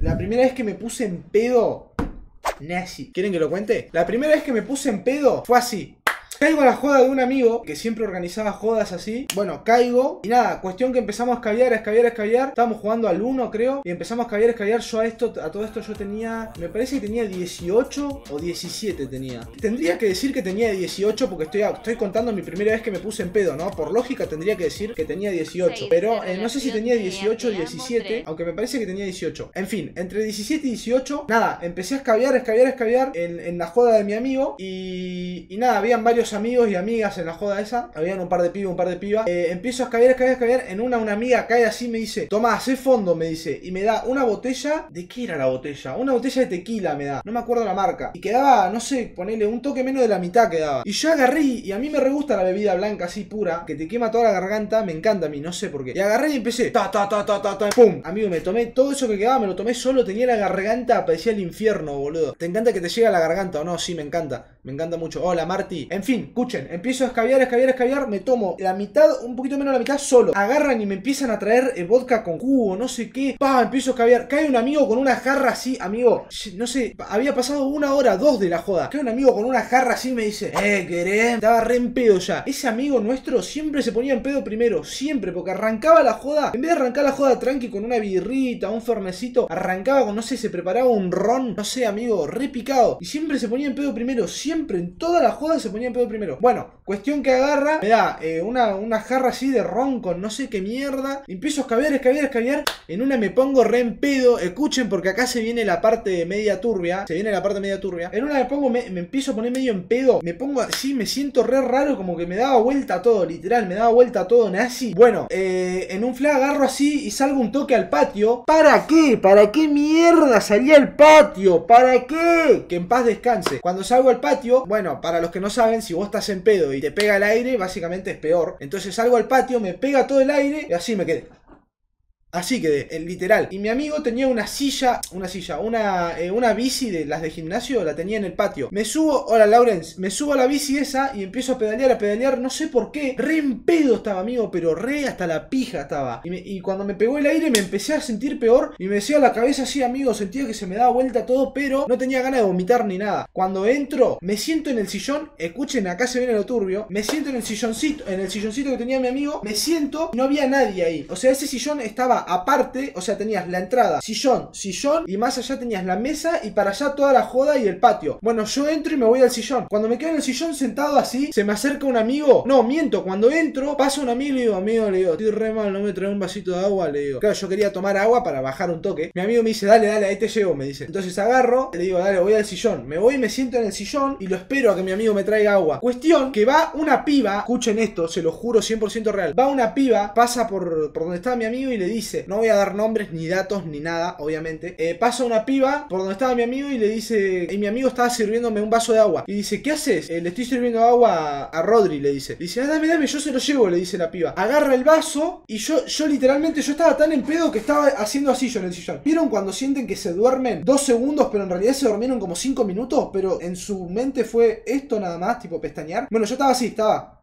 La primera vez que me puse en pedo. Nazi. ¿Quieren que lo cuente? La primera vez que me puse en pedo fue así. Caigo a la joda de un amigo que siempre organizaba jodas así. Bueno, caigo. Y nada, cuestión que empezamos a escabiar, a escabiar, a escabiar. Estábamos jugando al 1, creo. Y empezamos a escabiar, a escabiar. Yo a esto, a todo esto yo tenía. Me parece que tenía 18 o 17 tenía. Tendría que decir que tenía 18 porque estoy, estoy contando mi primera vez que me puse en pedo, ¿no? Por lógica tendría que decir que tenía 18. Pero eh, no sé si tenía 18 o 17. Aunque me parece que tenía 18. En fin, entre 17 y 18. Nada, empecé a escabiar, a escabiar, a escabiar en, en la joda de mi amigo. Y, y nada, habían varios amigos y amigas en la joda esa. Habían un par de pibes, un par de pibas. Eh, empiezo a escabear, escabear, escabear. En una, una amiga cae así me dice: Toma, hace fondo, me dice. Y me da una botella. ¿De qué era la botella? Una botella de tequila me da. No me acuerdo la marca. Y quedaba, no sé, ponele un toque menos de la mitad quedaba. Y yo agarré, y a mí me re gusta la bebida blanca así pura, que te quema toda la garganta. Me encanta a mí, no sé por qué. Y agarré y empecé. Ta, ta, ta, ta, ta, ta. Pum. Amigo, me tomé todo eso que quedaba, me lo tomé solo. Tenía la garganta, parecía el infierno, boludo. ¿Te encanta que te llegue a la garganta o no? Sí, me encanta. Me encanta mucho. Hola, Marty. En fin, escuchen, empiezo a escabiar, escabiar, escabiar. Me tomo la mitad, un poquito menos la mitad solo. Agarran y me empiezan a traer eh, vodka con jugo, no sé qué. Pa, empiezo a escabiar. Cae un amigo con una jarra así, amigo. No sé, había pasado una hora, dos de la joda. Cae un amigo con una jarra así y me dice, eh, querés. Estaba re en pedo ya. Ese amigo nuestro siempre se ponía en pedo primero, siempre, porque arrancaba la joda. En vez de arrancar la joda tranqui con una birrita, un fernecito, arrancaba con, no sé, se preparaba un ron, no sé, amigo, re picado. Y siempre se ponía en pedo primero, siempre, en toda la joda se ponía en pedo primero. Bueno, cuestión que agarra, me da eh, una, una jarra así de ron con no sé qué mierda. Empiezo a escabiar, escabiar, escabiar. En una me pongo re en pedo. Escuchen, porque acá se viene la parte media turbia. Se viene la parte media turbia. En una me pongo, me, empiezo a poner medio en pedo. Me pongo así, me siento re raro, como que me daba vuelta todo, literal, me daba vuelta todo, nazi. Bueno, eh, en un flag agarro así y salgo un toque al patio. ¿Para qué? ¿Para qué mierda salí al patio? ¿Para qué? Que en paz descanse. Cuando salgo al patio, bueno, para los que no saben, si vos estás en pedo y te pega el aire, básicamente es peor. Entonces salgo al patio, me pega todo el aire y así me quedé. Así quedé, el literal. Y mi amigo tenía una silla, una silla, una, eh, una bici de las de gimnasio, la tenía en el patio. Me subo, hola Lawrence, me subo a la bici esa y empiezo a pedalear, a pedalear, no sé por qué. Re en pedo estaba, amigo, pero re hasta la pija estaba. Y, cuando me pegó el aire me empecé a sentir peor y me decía la cabeza así, amigo, sentía que se me daba vuelta todo, pero no tenía ganas de vomitar ni nada. Cuando entro, me siento en el sillón, escuchen, acá se viene lo turbio, me siento en el silloncito, en el silloncito que tenía mi amigo, me siento no había nadie ahí. O sea, ese sillón estaba aparte, o sea, tenías la entrada, sillón, sillón y más allá tenías la mesa y para allá toda la joda y el patio. Bueno, yo entro y me voy al sillón. Cuando me quedo en el sillón sentado así, se me acerca un amigo. No, miento, cuando entro, pasa un amigo y le digo, amigo, le digo, estoy re mal, no me trae un vasito de agua, le digo. Claro, yo quería tomar agua para bajar un toque. Mi amigo me dice, dale, dale, ahí te llevo, me dice. Entonces agarro, le digo, dale, voy al sillón. Me voy y me siento en el sillón y lo espero a que mi amigo me traiga agua. Cuestión que va una piba, escuchen esto, se lo juro 100% real. Va una piba, pasa por, por donde estaba mi amigo y le dice, no voy a dar nombres ni datos ni nada, obviamente. Eh, pasa una piba por donde estaba mi amigo y le dice, y mi amigo estaba sirviéndome un vaso de agua. Y dice, ¿qué haces? "Eh, le estoy sirviendo agua a, a Rodri, le dice. Dice, ah, dame, dame, yo se lo llevo, le dice la piba. Agarra el vaso y yo, yo literalmente, yo estaba tan en pedo que estaba haciendo así yo en el sillón. ¿Vieron cuando sienten que se duermen dos segundos, pero en realidad se durmieron como cinco minutos? Pero en su mente fue esto nada más, tipo pestañear. Bueno, yo estaba así, estaba.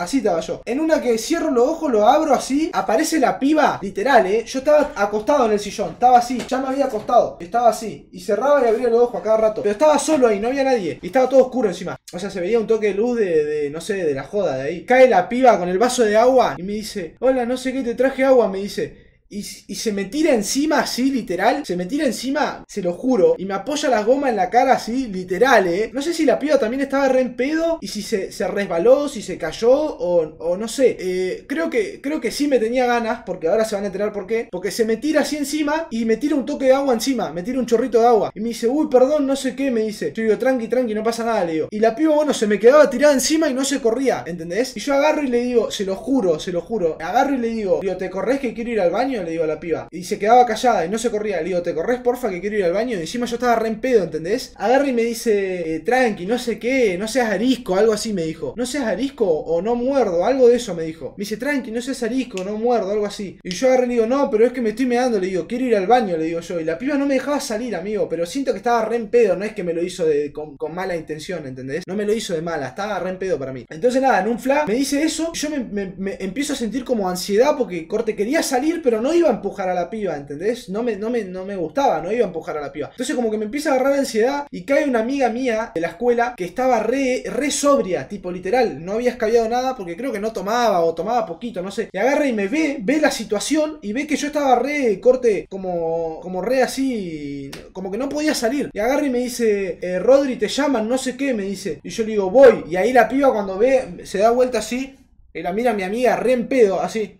Así estaba yo. En una que cierro los ojos, lo abro así, aparece la piba, literal, eh. Yo estaba acostado en el sillón, estaba así, ya me había acostado, estaba así. Y cerraba y abría los ojos a cada rato. Pero estaba solo ahí, no había nadie. Y estaba todo oscuro encima. O sea, se veía un toque de luz de, de, no sé, de la joda de ahí. Cae la piba con el vaso de agua y me dice, hola, no sé qué, te traje agua, me dice. Y, se me tira encima así, literal. Se me tira encima, se lo juro. Y me apoya las gomas en la cara así, literal, eh. No sé si la piba también estaba re en pedo. Y si se, se resbaló, si se cayó. O, o no sé. Eh, creo, que, creo que sí me tenía ganas. Porque ahora se van a enterar por qué. Porque se me tira así encima. Y me tira un toque de agua encima. Me tira un chorrito de agua. Y me dice, uy, perdón, no sé qué. Me dice. Yo digo, tranqui, tranqui, no pasa nada, le digo. Y la piba, bueno, se me quedaba tirada encima y no se corría. ¿Entendés? Y yo agarro y le digo, se lo juro, se lo juro. Agarro y le digo, digo, ¿te corres que quiero ir al baño? Le digo a la piba. Y se quedaba callada y no se corría. Le digo, ¿te corres porfa que quiero ir al baño? Y encima yo estaba re en pedo, ¿entendés? Agarra y me dice, eh, tranqui, no sé qué, no seas arisco, algo así me dijo. No seas arisco o no muerdo, algo de eso me dijo. Me dice, tranqui, no seas arisco, no muerdo, algo así. Y yo agarré y le digo, no, pero es que me estoy meando, le digo, quiero ir al baño, le digo yo. Y la piba no me dejaba salir, amigo, pero siento que estaba re en pedo, no es que me lo hizo de, con, mala intención, ¿entendés? No me lo hizo de mala, estaba re en pedo para mí. Entonces nada, en un flash me dice eso, yo me- me empiezo a sentir como ansiedad porque corte quería salir, pero no no iba a empujar a la piba, ¿entendés? No me, gustaba, no iba a empujar a la piba. Entonces como que me empieza a agarrar ansiedad y cae una amiga mía de la escuela que estaba re, re sobria, tipo literal, no había escabiado nada porque creo que no tomaba o tomaba poquito, no sé. Y agarra y me ve, ve la situación y ve que yo estaba re corte, como, como re así, como que no podía salir. Y agarra y me dice, eh, Rodri, te llaman, no sé qué, me dice. Y yo le digo, voy. Y ahí la piba cuando ve, se da vuelta así, y la mira a mi amiga re en pedo, así.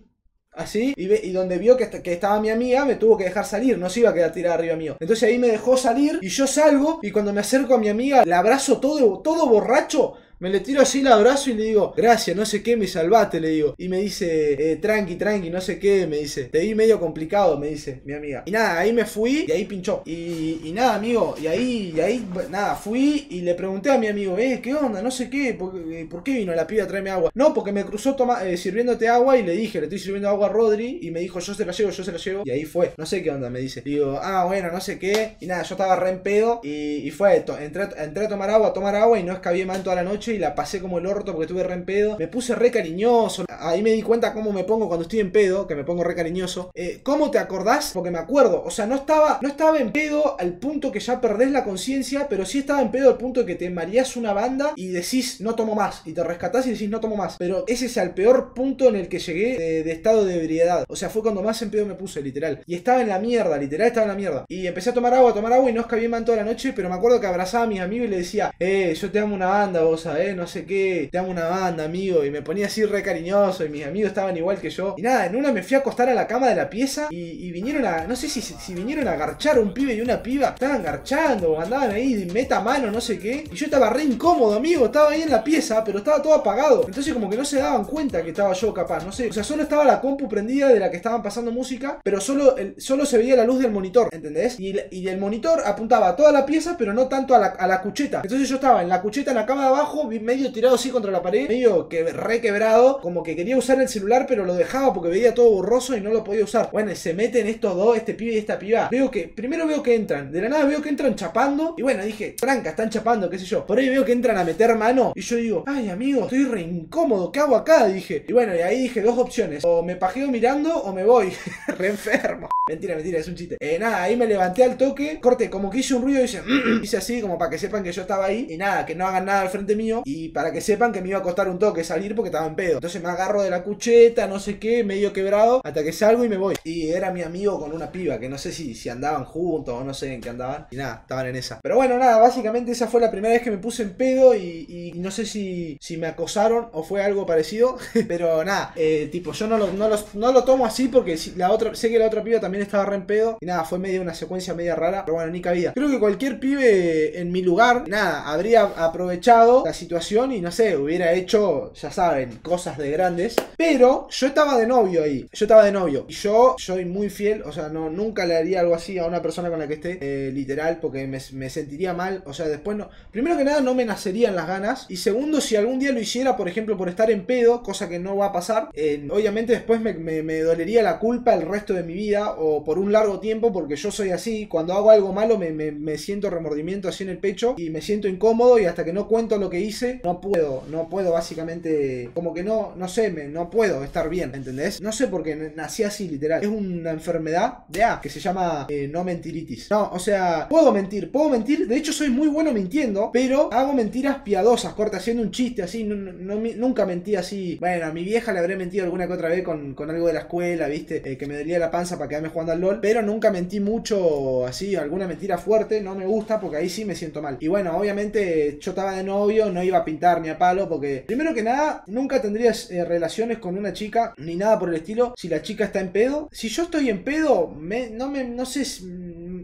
Así, y, ve, y donde vio que, que, estaba mi amiga, me tuvo que dejar salir, no se iba a quedar tirada arriba mío. Entonces ahí me dejó salir y yo salgo y cuando me acerco a mi amiga, la abrazo todo, todo borracho, me le tiro así el abrazo y le digo, gracias, no sé qué, me salvaste, le digo. Y me dice, eh, tranqui, tranqui, no sé qué, me dice. Te vi medio complicado, me dice mi amiga. Y nada, ahí me fui y ahí pinchó. Y, nada, amigo, y ahí, y ahí, nada, fui y le pregunté a mi amigo, eh, ¿qué onda? No sé qué, ¿por, eh, qué vino la piba a traerme agua? No, porque me cruzó eh, sirviéndote agua y le dije, le estoy sirviendo agua a Rodri y me dijo, yo se la llevo, yo se la llevo. Y ahí fue, no sé qué onda, me dice. Digo, ah, bueno, no sé qué. Y nada, yo estaba re en pedo y, fue esto. Entré, entré a tomar agua, a tomar agua y no escabé mal toda la noche y la pasé como el porque estuve re en pedo. Me puse re cariñoso. Ahí me di cuenta cómo me pongo cuando estoy en pedo, que me pongo re cariñoso. Eh, ¿Cómo te acordás? Porque me acuerdo. O sea, no estaba, no estaba en pedo al punto que ya perdés la conciencia, pero sí estaba en pedo al punto que te mareás una banda y decís no tomo más. Y te rescatás y decís no tomo más. Pero ese es el peor punto en el que llegué de, estado de ebriedad. O sea, fue cuando más en pedo me puse, literal. Y estaba en la mierda, literal estaba en la mierda. Y empecé a tomar agua, a tomar agua y no escabé man toda la noche, pero me acuerdo que abrazaba a mis amigos y le decía, eh, yo te amo una banda, vos, eh, no sé qué, te amo una banda, amigo. Y me ponía así re cariñoso y mis amigos estaban igual que yo. Y nada, en una me fui a acostar a la cama de la pieza y, vinieron a, no sé si, vinieron a garchar un pibe y una piba. Estaban garchando, andaban ahí, meta mano, no sé qué. Y yo estaba re incómodo, amigo. Estaba ahí en la pieza, pero estaba todo apagado. Entonces como que no se daban cuenta que estaba yo capaz, no sé. O sea, solo estaba la compu prendida de la que estaban pasando música, pero solo, solo se veía la luz del monitor, ¿entendés? Y, y el monitor apuntaba a toda la pieza, pero no tanto a la, a la cucheta. Entonces yo estaba en la cucheta en la cama de abajo, medio tirado así contra la pared, medio que requebrado, como que quería usar el celular, pero lo dejaba porque veía todo borroso y no lo podía usar. Bueno, se meten estos dos, este pibe y esta piba. Veo que, primero veo que entran, de la nada veo que entran chapando, y bueno, dije, Franca, están chapando, qué sé yo. Por ahí veo que entran a meter mano, y yo digo, ay amigo, estoy re incómodo, ¿qué hago acá? Dije. Y bueno, y ahí dije dos opciones, o me pajeo mirando o me voy, re enfermo. Mentira, mentira, es un chiste. Eh, nada, ahí me levanté al toque, corte, como que hice un ruido y hice, hice así, como para que sepan que yo estaba ahí, y nada, que no hagan nada al frente mío, y para que sepan que me iba a costar un toque salir porque estaba en pedo. Entonces me agarro de la cucheta, no sé qué, medio quebrado, hasta que salgo y me voy. Y era mi amigo con una piba, que no sé si, si andaban juntos o no sé en qué andaban. Y nada, estaban en esa. Pero bueno, nada, básicamente esa fue la primera vez que me puse en pedo y, no sé si, si me acosaron o fue algo parecido. Pero nada, eh, tipo, yo no lo, no, no lo tomo así porque la otra, sé que la otra piba también estaba re en pedo. Y nada, fue medio una secuencia media rara. Pero bueno, ni cabida. Creo que cualquier pibe en mi lugar, nada, habría aprovechado la situación y no sé, hubiera hecho, ya saben, cosas de grandes. Pero yo estaba de novio ahí. Yo estaba de novio. Y yo soy muy fiel. O sea, no, nunca le haría algo así a una persona con la que esté. Eh, literal, porque me, sentiría mal. O sea, después no. Primero que nada, no me nacerían las ganas. Y segundo, si algún día lo hiciera, por ejemplo, por estar en pedo, cosa que no va a pasar. obviamente después me, me, dolería la culpa el resto de mi vida. O por un largo tiempo, porque yo soy así. Cuando hago algo malo, me, me siento remordimiento así en el pecho. Y me siento incómodo. Y hasta que no cuento lo que hice, no puedo. No puedo básicamente. Como que no, no sé, me, no puedo estar bien, ¿entendés? No sé por qué nací así, literal. Es una enfermedad de A que se llama eh, no mentiritis. No, o sea, puedo mentir, puedo mentir. De hecho, soy muy bueno mintiendo, pero hago mentiras piadosas, corta, haciendo un chiste así. Nunca mentí así. Bueno, a mi vieja le habré mentido alguna que otra vez con, algo de la escuela, ¿viste? Eh, que me dolía la panza para quedarme jugando al LOL. Pero nunca mentí mucho así, alguna mentira fuerte. No me gusta porque ahí sí me siento mal. Y bueno, obviamente yo estaba de novio, no iba a pintar ni a palo porque, primero que nada, nunca tendrías eh, relaciones con una chica ni nada por el estilo si la chica está en pedo. Si yo estoy en pedo, me, no me no sé,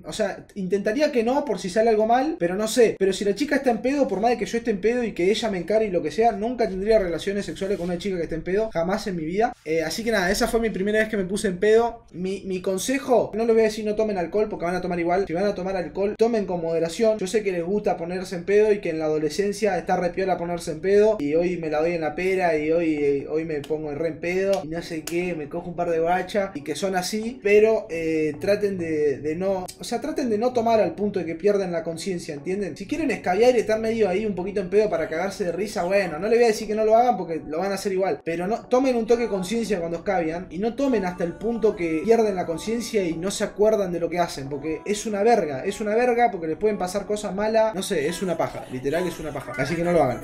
o sea, intentaría que no por si sale algo mal, pero no sé. Pero si la chica está en pedo, por más de que yo esté en pedo y que ella me encare y lo que sea, nunca tendría relaciones sexuales con una chica que esté en pedo, jamás en mi vida. Eh, así que nada, esa fue mi primera vez que me puse en pedo. Mi, mi consejo, no les voy a decir no tomen alcohol porque van a tomar igual. Si van a tomar alcohol, tomen con moderación. Yo sé que les gusta ponerse en pedo y que en la adolescencia está re piola ponerse en pedo. Y hoy me la doy en la pera y hoy, eh, hoy me pongo en re en pedo y no sé qué, me cojo un par de bacha y que son así. Pero eh, traten de, de no, o sea, traten de no tomar al punto de que pierden la conciencia, ¿entienden? Si quieren escabiar y estar medio ahí un poquito en pedo para cagarse de risa, bueno, no le voy a decir que no lo hagan porque lo van a hacer igual. Pero no tomen un toque de conciencia cuando escabian y no tomen hasta el punto que pierden la conciencia y no se acuerdan de lo que hacen, porque es una verga, es una verga porque les pueden pasar cosas malas, no sé, es una paja, literal es una paja. Así que no lo hagan.